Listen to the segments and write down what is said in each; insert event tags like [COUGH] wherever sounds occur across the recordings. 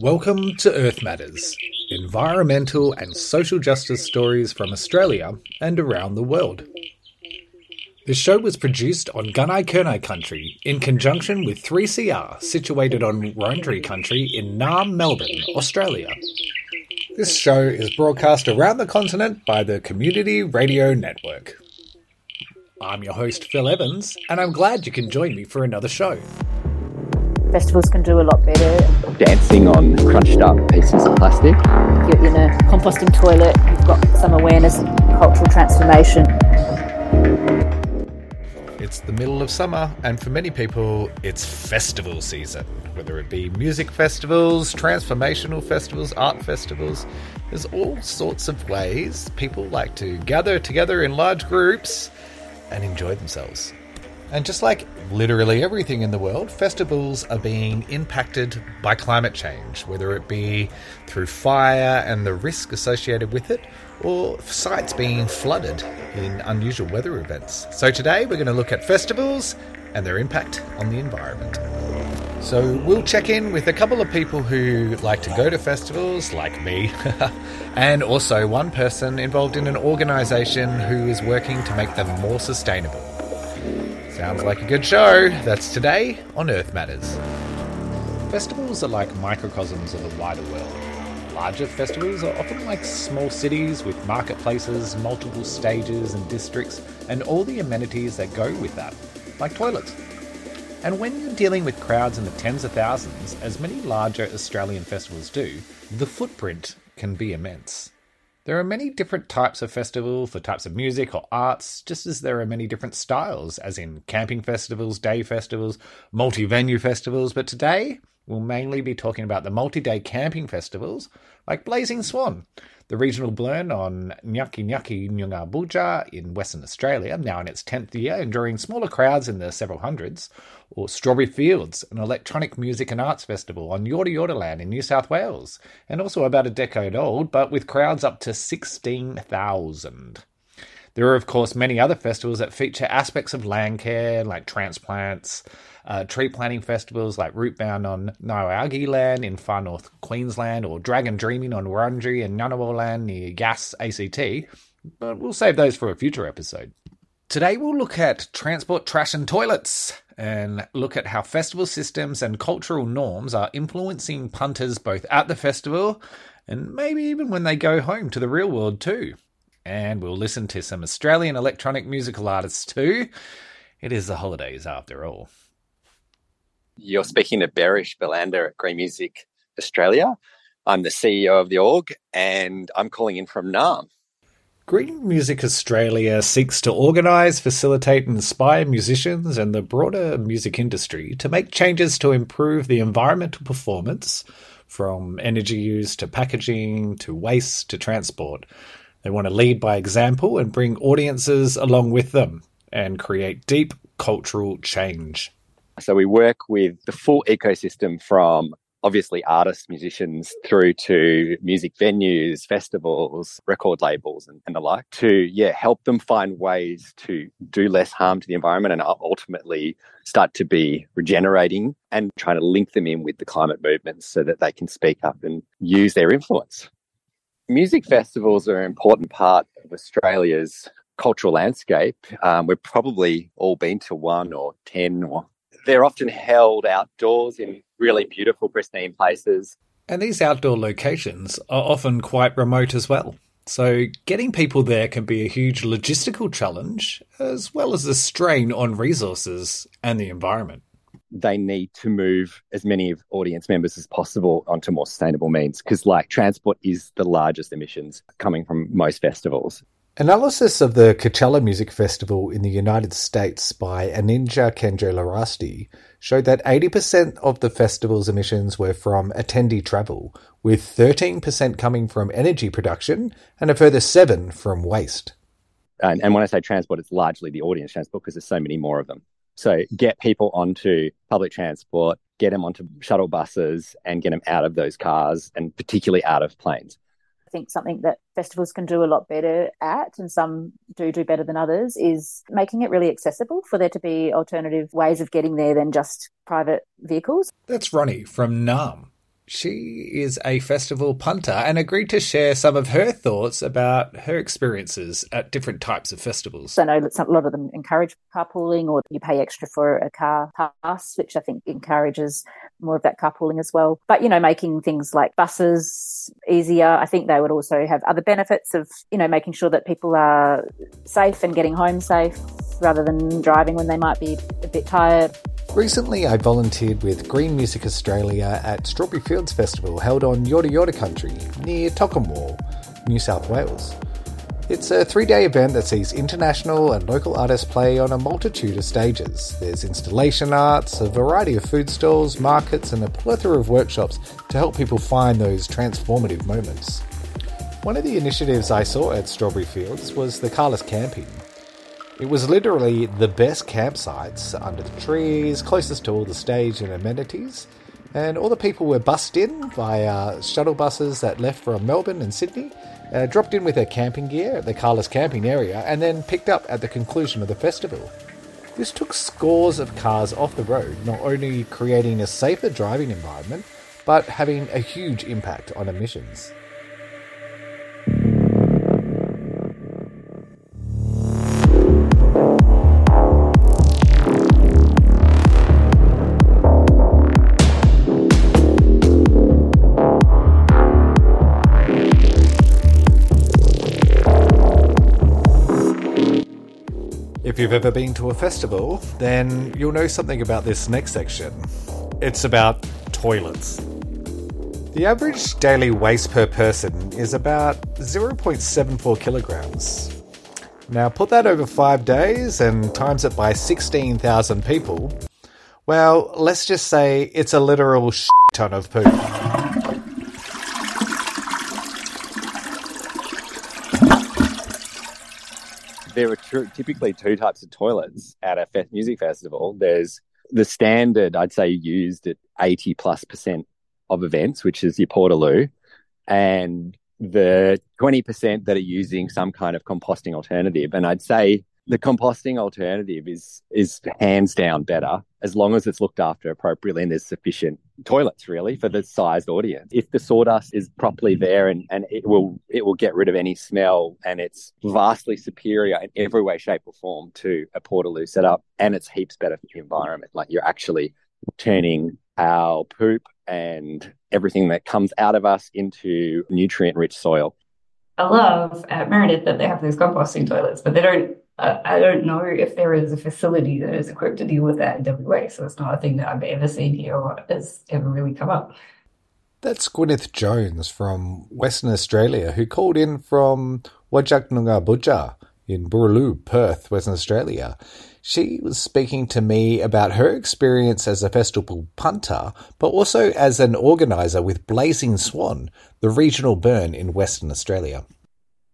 Welcome to Earth Matters, environmental and social justice stories from Australia and around the world. This show was produced on Gunai Kurnai country in conjunction with 3CR, situated on Wurundjeri country in Naarm, Melbourne, Australia. This show is broadcast around the continent by the Community Radio Network. I'm your host, Phil Evans, and I'm glad you can join me for another show. Festivals can do a lot better. Dancing on crunched up pieces of plastic. You're in a composting toilet, you've got some awareness of cultural transformation. It's the middle of summer, and for many people, it's festival season. Whether it be music festivals, transformational festivals, art festivals, there's all sorts of ways people like to gather together in large groups and enjoy themselves. And just like literally everything in the world, festivals are being impacted by climate change, whether it be through fire and the risk associated with it, or sites being flooded in unusual weather events. So today we're going to look at festivals and their impact on the environment. So we'll check in with a couple of people who like to go to festivals, like me, [LAUGHS] and also one person involved in an organisation who is working to make them more sustainable. Sounds like a good show. That's today on Earth Matters. Festivals are like microcosms of the wider world. Larger festivals are often like small cities with marketplaces, multiple stages and districts, and all the amenities that go with that, like toilets. And when you're dealing with crowds in the tens of thousands, as many larger Australian festivals do, the footprint can be immense. There are many different types of festival for types of music or arts, just as there are many different styles, as in camping festivals, day festivals, multi venue festivals. But today, we'll mainly be talking about the multi day camping festivals like Blazing Swan, the regional blend on Nyaki Nyaki Noongar Boodja in Western Australia, now in its 10th year and drawing smaller crowds in the several hundreds, or Strawberry Fields, an electronic music and arts festival on Yorta Yorta Land in New South Wales, and also about a decade old, but with crowds up to 16,000. There are, of course, many other festivals that feature aspects of land care, like transplants, uh, tree planting festivals like Rootbound on Niawagi land in far north Queensland, or Dragon Dreaming on Wurundjeri and Ngunnawal land near Yass, ACT, but we'll save those for a future episode. Today we'll look at transport, trash, and toilets, and look at how festival systems and cultural norms are influencing punters both at the festival and maybe even when they go home to the real world too. And we'll listen to some Australian electronic musical artists too. It is the holidays after all. You're speaking to Berish Bilander at Green Music Australia. I'm the CEO of the org and I'm calling in from Naarm. Green Music Australia seeks to organise, facilitate, and inspire musicians and the broader music industry to make changes to improve the environmental performance from energy use to packaging to waste to transport. They want to lead by example and bring audiences along with them and create deep cultural change. So we work with the full ecosystem from obviously artists, musicians, through to music venues, festivals, record labels, and, and, the like, to yeah help them find ways to do less harm to the environment and ultimately start to be regenerating and trying to link them in with the climate movements so that they can speak up and use their influence. Music festivals are an important part of Australia's cultural landscape. Um, we've probably all been to one or 10 or they're often held outdoors in really beautiful, pristine places. And these outdoor locations are often quite remote as well. So getting people there can be a huge logistical challenge, as well as a strain on resources and the environment. They need to move as many of audience members as possible onto more sustainable means because, like, transport is the largest emissions coming from most festivals. Analysis of the Coachella Music Festival in the United States by Aninja Anindya Kendralarasti showed that 80% of the festival's emissions were from attendee travel, with 13% coming from energy production and a further 7 from waste. And, and when I say transport, it's largely the audience transport because there's so many more of them. So get people onto public transport, get them onto shuttle buses, and get them out of those cars and particularly out of planes think something that festivals can do a lot better at, and some do do better than others, is making it really accessible for there to be alternative ways of getting there than just private vehicles. That's Ronnie from Naarm. She is a festival punter and agreed to share some of her thoughts about her experiences at different types of festivals. I know that some, a lot of them encourage carpooling or you pay extra for a car pass, which I think encourages more of that carpooling as well. But, you know, making things like buses easier, I think they would also have other benefits of, you know, making sure that people are safe and getting home safe rather than driving when they might be a bit tired. Recently, I volunteered with Green Music Australia at Strawberry Fields Festival held on Yorta Yorta country near Tocumwal, New South Wales. It's a three day event that sees international and local artists play on a multitude of stages. There's installation arts, a variety of food stalls, markets, and a plethora of workshops to help people find those transformative moments. One of the initiatives I saw at Strawberry Fields was the Carless Camping. It was literally the best campsites under the trees, closest to all the stage and amenities. And all the people were bussed in by uh, shuttle buses that left from Melbourne and Sydney, uh, dropped in with their camping gear at the Carless camping area, and then picked up at the conclusion of the festival. This took scores of cars off the road, not only creating a safer driving environment, but having a huge impact on emissions. If you've ever been to a festival, then you'll know something about this next section. It's about toilets. The average daily waste per person is about 0.74 kilograms. Now, put that over five days and times it by 16,000 people. Well, let's just say it's a literal shit ton of poop. There are tr- typically two types of toilets at a fe- music festival. There's the standard, I'd say, used at 80 plus percent of events, which is your Portaloo, and the 20% that are using some kind of composting alternative. And I'd say the composting alternative is is hands down better as long as it's looked after appropriately and there's sufficient toilets really for the sized audience. If the sawdust is properly there and, and it will it will get rid of any smell and it's vastly superior in every way, shape or form to a Portaloo setup and it's heaps better for the environment. Like you're actually turning our poop and everything that comes out of us into nutrient rich soil. I love at Meredith that they have those composting toilets, but they don't I don't know if there is a facility that is equipped to deal with that in WA. So it's not a thing that I've ever seen here or has ever really come up. That's Gwynneth Jones from Western Australia, who called in from Wajak in Boorloo, Perth, Western Australia. She was speaking to me about her experience as a festival punter, but also as an organiser with Blazing Swan, the regional burn in Western Australia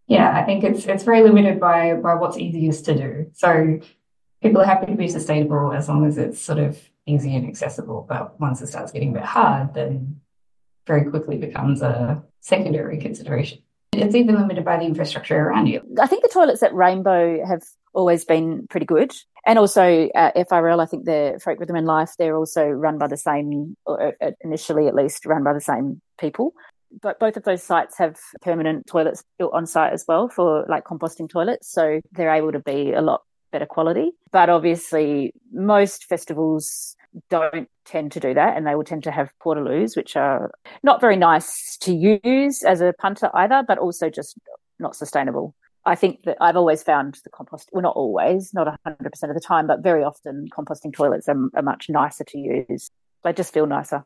yeah, I think it's it's very limited by by what's easiest to do. So people are happy to be sustainable as long as it's sort of easy and accessible. But once it starts getting a bit hard, then very quickly becomes a secondary consideration. It's even limited by the infrastructure around you. I think the toilets at Rainbow have always been pretty good. And also uh, FRL, I think they're Folk Rhythm and Life, they're also run by the same, or uh, initially at least, run by the same people but both of those sites have permanent toilets built on site as well for like composting toilets. So they're able to be a lot better quality. But obviously, most festivals don't tend to do that and they will tend to have portaloos, which are not very nice to use as a punter either, but also just not sustainable. I think that I've always found the compost, well, not always, not 100% of the time, but very often composting toilets are, are much nicer to use. They just feel nicer.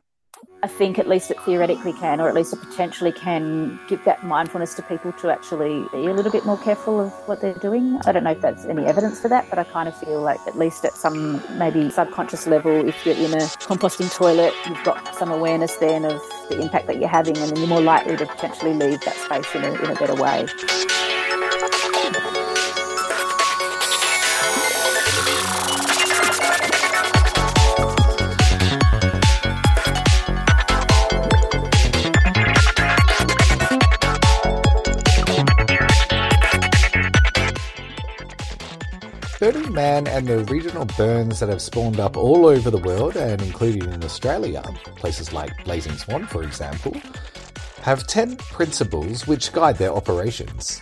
I think at least it theoretically can, or at least it potentially can give that mindfulness to people to actually be a little bit more careful of what they're doing. I don't know if that's any evidence for that, but I kind of feel like at least at some maybe subconscious level, if you're in a composting toilet, you've got some awareness then of the impact that you're having, and then you're more likely to potentially leave that space in a, in a better way. Man and the regional burns that have spawned up all over the world and including in Australia, places like Blazing Swan, for example, have 10 principles which guide their operations.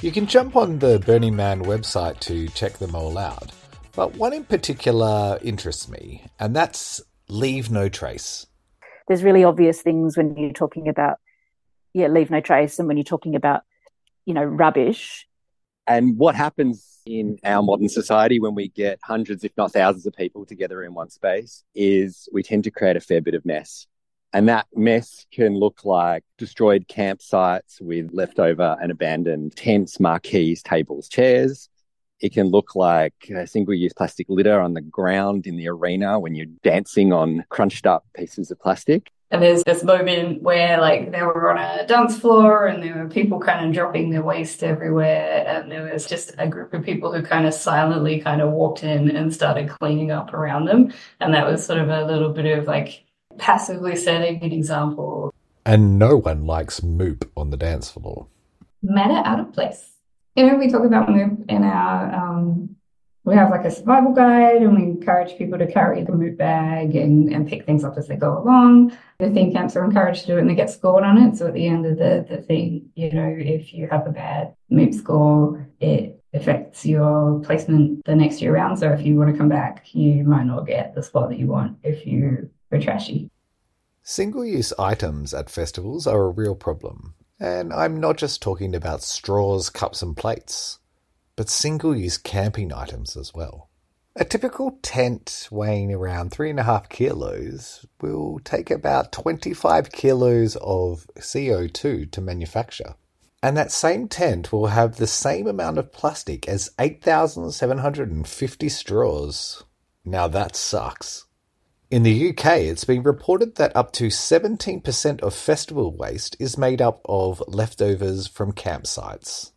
You can jump on the Burning Man website to check them all out, but one in particular interests me, and that's leave no trace. There's really obvious things when you're talking about, yeah, leave no trace, and when you're talking about, you know, rubbish. And what happens in our modern society when we get hundreds, if not thousands, of people together in one space is we tend to create a fair bit of mess. And that mess can look like destroyed campsites with leftover and abandoned tents, marquees, tables, chairs. It can look like a single use plastic litter on the ground in the arena when you're dancing on crunched up pieces of plastic. And there's this moment where like they were on a dance floor and there were people kind of dropping their waste everywhere. And there was just a group of people who kind of silently kind of walked in and started cleaning up around them. And that was sort of a little bit of like passively setting an example. And no one likes moop on the dance floor. Matter out of place. You know, we talk about moop in our, um, we have like a survival guide and we encourage people to carry the moop bag and, and pick things up as they go along. The theme camps are encouraged to do it and they get scored on it. So at the end of the, the thing, you know, if you have a bad moop score, it affects your placement the next year round. So if you want to come back, you might not get the spot that you want if you were trashy. Single use items at festivals are a real problem. And I'm not just talking about straws, cups, and plates, but single use camping items as well. A typical tent weighing around three and a half kilos will take about 25 kilos of CO2 to manufacture. And that same tent will have the same amount of plastic as 8,750 straws. Now that sucks. In the UK, it's been reported that up to 17% of festival waste is made up of leftovers from campsites.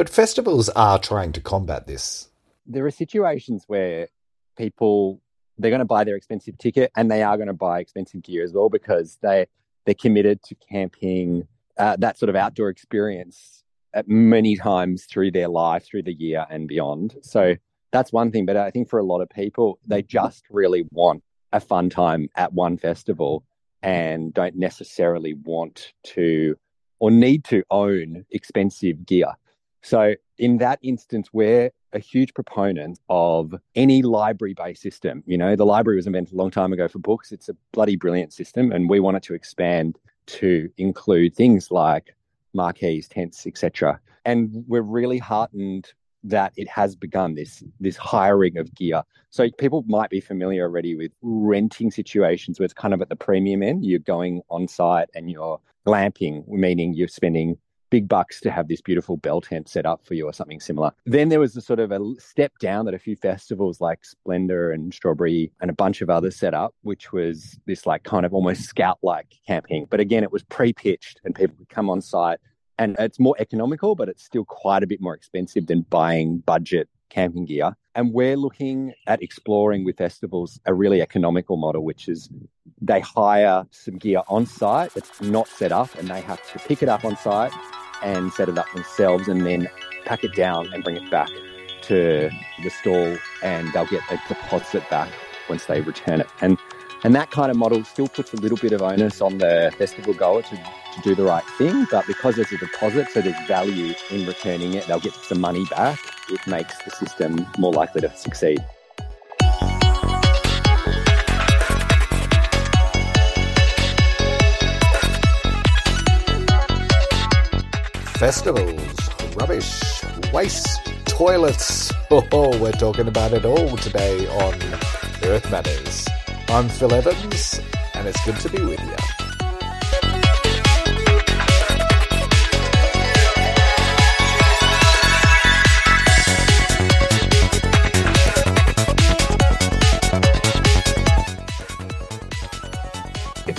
But festivals are trying to combat this. There are situations where people they're going to buy their expensive ticket and they are going to buy expensive gear as well because they they're committed to camping uh, that sort of outdoor experience at many times through their life, through the year and beyond. So that's one thing. But I think for a lot of people, they just really want a fun time at one festival and don't necessarily want to or need to own expensive gear. So, in that instance, we're a huge proponent of any library based system. You know, the library was invented a long time ago for books. It's a bloody brilliant system, and we want it to expand to include things like marquees, tents, etc. And we're really heartened that it has begun this this hiring of gear. So people might be familiar already with renting situations where it's kind of at the premium end. You're going on site and you're glamping, meaning you're spending big bucks to have this beautiful bell tent set up for you or something similar. Then there was a sort of a step down that a few festivals like Splendour and Strawberry and a bunch of others set up, which was this like kind of almost scout like camping. But again, it was pre pitched and people would come on site and it's more economical, but it's still quite a bit more expensive than buying budget camping gear. And we're looking at exploring with festivals a really economical model, which is they hire some gear on site that's not set up and they have to pick it up on site and set it up themselves and then pack it down and bring it back to the stall and they'll get a deposit back once they return it. And and that kind of model still puts a little bit of onus on the festival goer to to do the right thing. But because there's a deposit, so there's value in returning it, they'll get some money back. It makes the system more likely to succeed. Festivals, rubbish, waste, toilets. [LAUGHS] Oh, we're talking about it all today on Earth Matters. I'm Phil Evans, and it's good to be with you.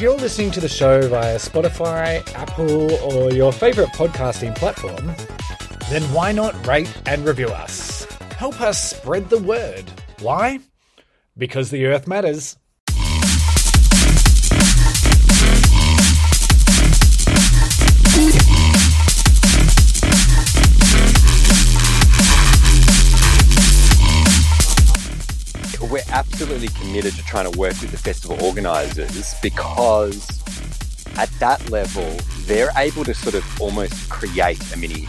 If you're listening to the show via Spotify, Apple, or your favorite podcasting platform, then why not rate and review us? Help us spread the word. Why? Because the earth matters. Absolutely committed to trying to work with the festival organisers because at that level, they're able to sort of almost create a mini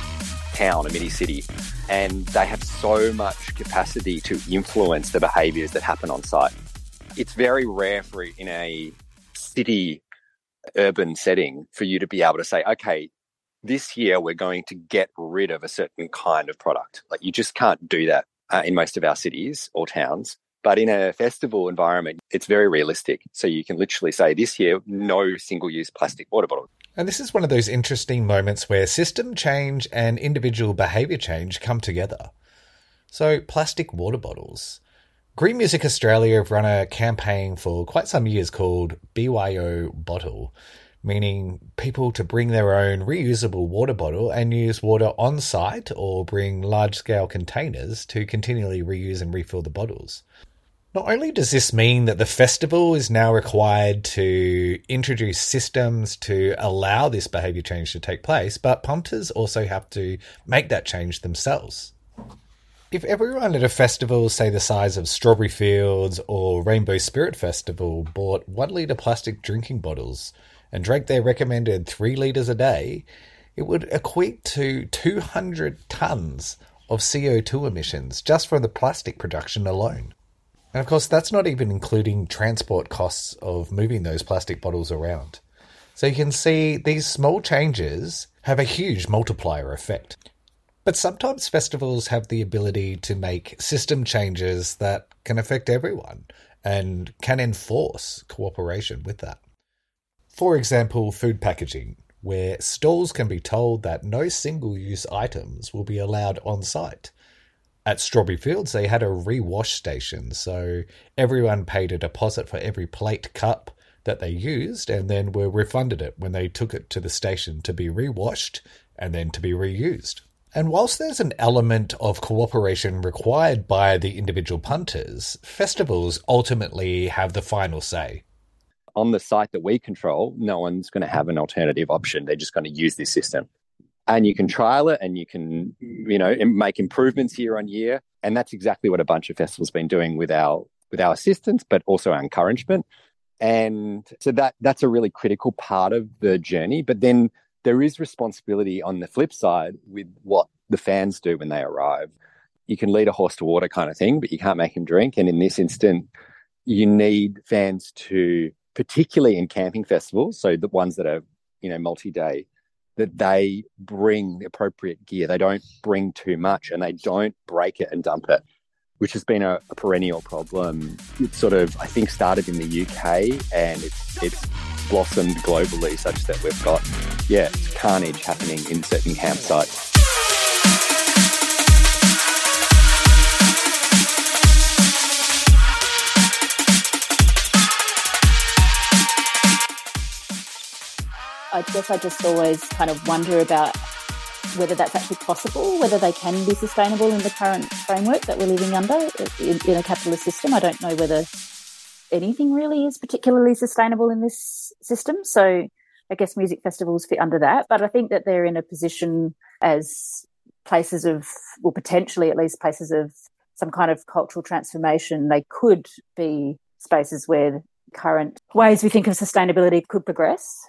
town, a mini city, and they have so much capacity to influence the behaviours that happen on site. It's very rare for in a city urban setting for you to be able to say, okay, this year we're going to get rid of a certain kind of product. Like you just can't do that uh, in most of our cities or towns. But in a festival environment, it's very realistic. So you can literally say this year, no single use plastic water bottle. And this is one of those interesting moments where system change and individual behaviour change come together. So, plastic water bottles. Green Music Australia have run a campaign for quite some years called BYO Bottle, meaning people to bring their own reusable water bottle and use water on site or bring large scale containers to continually reuse and refill the bottles. Not only does this mean that the festival is now required to introduce systems to allow this behaviour change to take place, but punters also have to make that change themselves. If everyone at a festival, say the size of Strawberry Fields or Rainbow Spirit Festival, bought one litre plastic drinking bottles and drank their recommended three litres a day, it would equate to 200 tonnes of CO2 emissions just from the plastic production alone. And of course, that's not even including transport costs of moving those plastic bottles around. So you can see these small changes have a huge multiplier effect. But sometimes festivals have the ability to make system changes that can affect everyone and can enforce cooperation with that. For example, food packaging, where stalls can be told that no single use items will be allowed on site at Strawberry Fields, they had a rewash station, so everyone paid a deposit for every plate cup that they used and then were refunded it when they took it to the station to be rewashed and then to be reused. And whilst there's an element of cooperation required by the individual punters, festivals ultimately have the final say. On the site that we control, no one's going to have an alternative option. They're just going to use this system and you can trial it and you can you know make improvements year on year. And that's exactly what a bunch of festivals been doing with our with our assistance but also our encouragement. And so that that's a really critical part of the journey. But then there is responsibility on the flip side with what the fans do when they arrive. You can lead a horse to water kind of thing but you can't make him drink. And in this instant you need fans to particularly in camping festivals so the ones that are you know multi-day that they bring the appropriate gear. They don't bring too much and they don't break it and dump it, which has been a, a perennial problem. It sort of, I think, started in the UK and it's, it's blossomed globally such that we've got, yeah, carnage happening in certain campsites. I guess I just always kind of wonder about whether that's actually possible, whether they can be sustainable in the current framework that we're living under in, in, a capitalist system. I don't know whether anything really is particularly sustainable in this system. So I guess music festivals fit under that. But I think that they're in a position as places of, well, potentially at least places of some kind of cultural transformation. They could be spaces where current ways we think of sustainability could progress.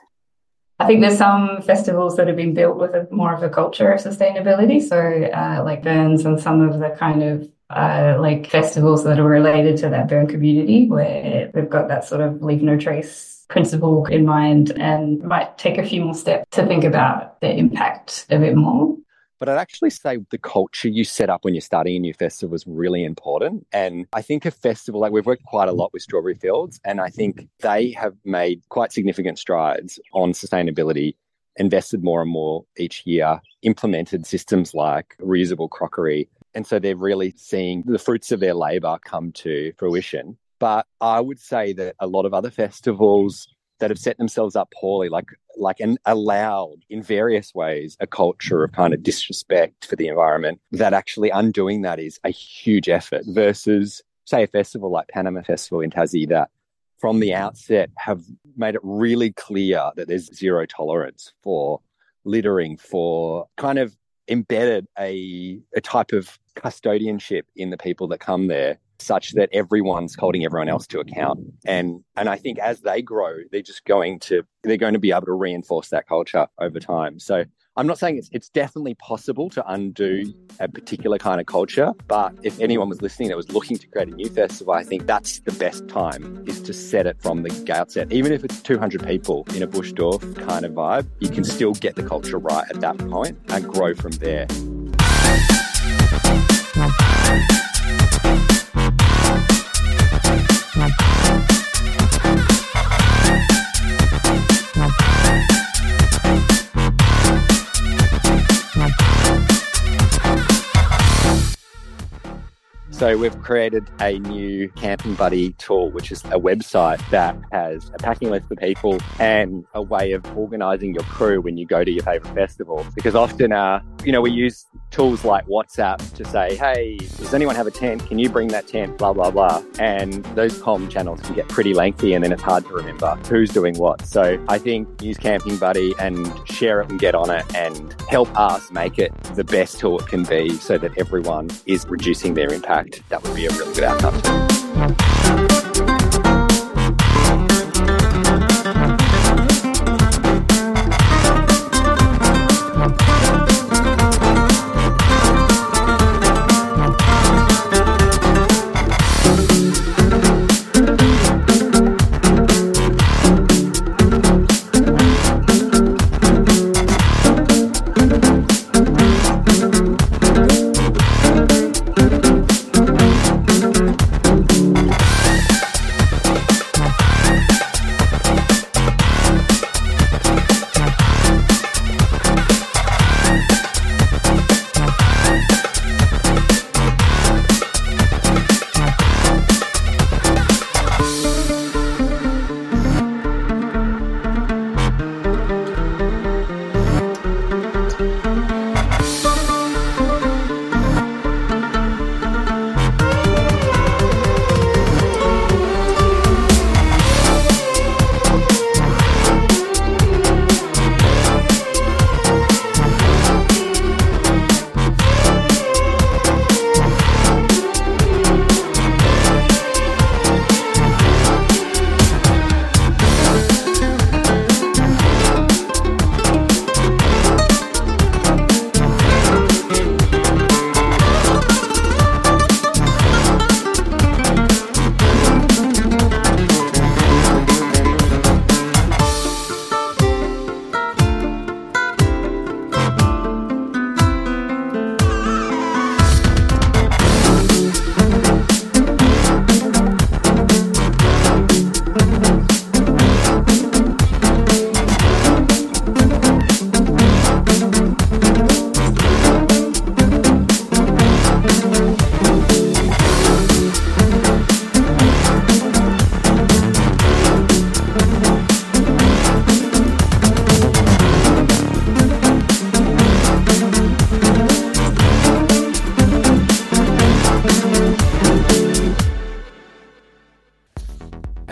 I think there's some festivals that have been built with a, more of a culture of sustainability. So, uh, like Burns and some of the kind of uh, like festivals that are related to that burn community, where they've got that sort of leave no trace principle in mind and might take a few more steps to think about the impact a bit more. But I'd actually say the culture you set up when you're starting a new festival is really important. And I think a festival, like we've worked quite a lot with Strawberry Fields, and I think they have made quite significant strides on sustainability, invested more and more each year, implemented systems like reusable crockery. And so they're really seeing the fruits of their labor come to fruition. But I would say that a lot of other festivals that have set themselves up poorly, like like and allowed in various ways a culture of kind of disrespect for the environment. That actually undoing that is a huge effort versus say a festival like Panama Festival in Tassie that from the outset have made it really clear that there's zero tolerance for littering, for kind of embedded a a type of custodianship in the people that come there such that everyone's holding everyone else to account. And and I think as they grow, they're just going to they're going to be able to reinforce that culture over time. So I'm not saying it's it's definitely possible to undo a particular kind of culture, but if anyone was listening that was looking to create a new festival, I think that's the best time is to set it from the outset. Even if it's 200 people in a bush doof kind of vibe, you can still get the culture right at that point and grow from there. So we've created a new Camping Buddy tool, which is a website that has a packing list for people and a way of organising your crew when you go to your favourite festival. Because often, uh, you know, we use tools like WhatsApp to say, hey, does anyone have a tent? Can you bring that tent? Blah, blah, blah. And those com channels can get pretty lengthy and then it's hard to remember who's doing what. So I think use Camping Buddy and share it and get on it and help us make it the best tool it can be so that everyone is reducing their impact that would be a really good outcome.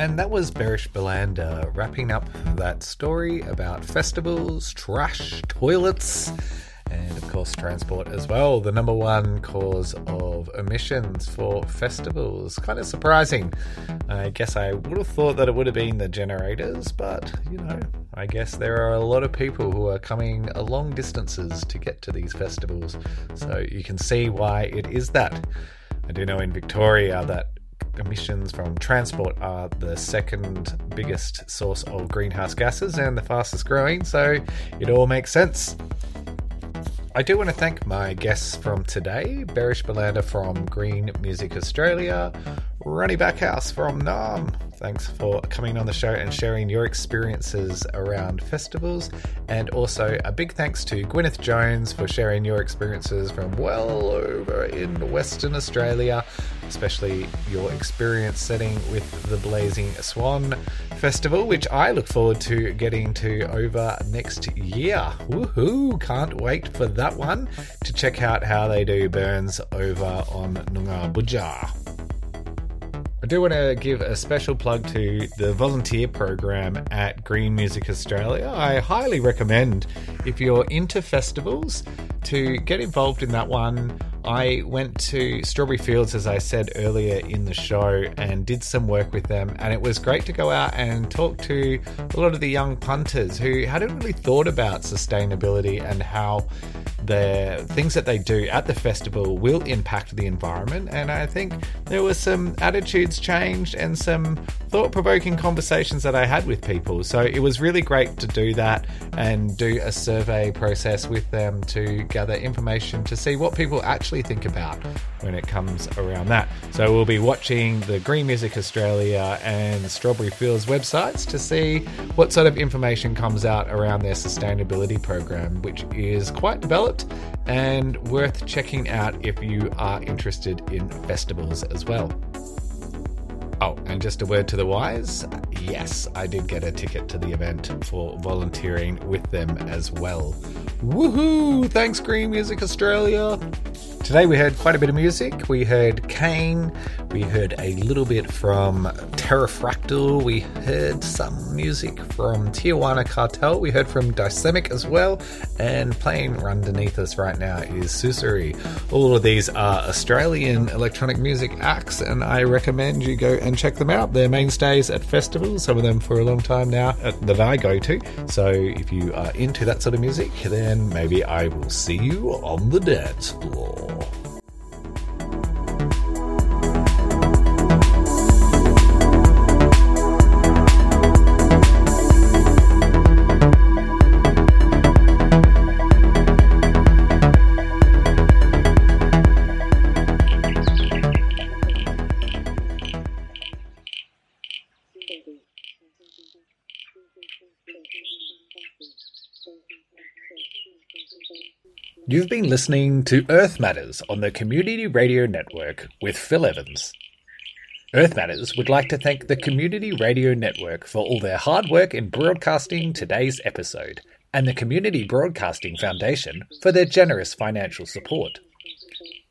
And that was Berish Bilander wrapping up that story about festivals, trash, toilets, and of course transport as well. The number one cause of emissions for festivals. Kind of surprising. I guess I would have thought that it would have been the generators, but you know, I guess there are a lot of people who are coming long distances to get to these festivals. So you can see why it is that. I do know in Victoria that emissions from transport are the second biggest source of greenhouse gases and the fastest growing, so it all makes sense. I do want to thank my guests from today Berish Bilander from Green Music Australia, Ronnie Backhouse from Naarm. Thanks for coming on the show and sharing your experiences around festivals. And also a big thanks to Gwynneth Jones for sharing your experiences from well over in Western Australia, especially your experience setting with the Blazing Swan Festival, which I look forward to getting to over next year. Woohoo! Can't wait for that one to check out how they do burns over on Noongar Boodja. I do want to give a special plug to the volunteer program at Green Music Australia. I highly recommend, if you're into festivals, to get involved in that one. I went to Strawberry Fields, as I said earlier in the show, and did some work with them. And it was great to go out and talk to a lot of the young punters who hadn't really thought about sustainability and how the things that they do at the festival will impact the environment. And I think there were some attitudes changed and some thought provoking conversations that I had with people. So it was really great to do that and do a survey process with them to gather information to see what people actually think about when it comes around that. So we'll be watching the Green Music Australia and Strawberry Fields websites to see what sort of information comes out around their sustainability program, which is quite developed and worth checking out if you are interested in festivals as well. Oh, and just a word to the wise yes, I did get a ticket to the event for volunteering with them as well. Woohoo! Thanks, Green Music Australia! Today we heard quite a bit of music. We heard CAIN, we heard a little bit from Terrafractyl, we heard some music from Tijuana Cartel, we heard from Dysphemic as well, and playing underneath us right now is Suseri. All of these are Australian electronic music acts, and I recommend you go and check them out. They're mainstays at festivals, some of them for a long time now uh, that I go to. So if you are into that sort of music, then maybe I will see you on the dance floor. You've been listening to Earth Matters on the Community Radio Network with Phil Evans. Earth Matters would like to thank the Community Radio Network for all their hard work in broadcasting today's episode, and the Community Broadcasting Foundation for their generous financial support.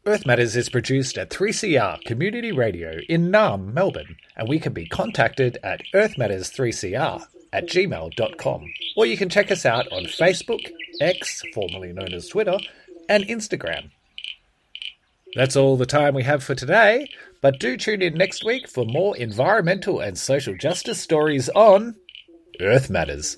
Earth Matters is produced at 3CR Community Radio in Naarm, Melbourne, and we can be contacted at earthmatters3cr at gmail.com. Or you can check us out on Facebook, X, formerly known as Twitter, and Instagram. That's all the time we have for today, but do tune in next week for more environmental and social justice stories on Earth Matters.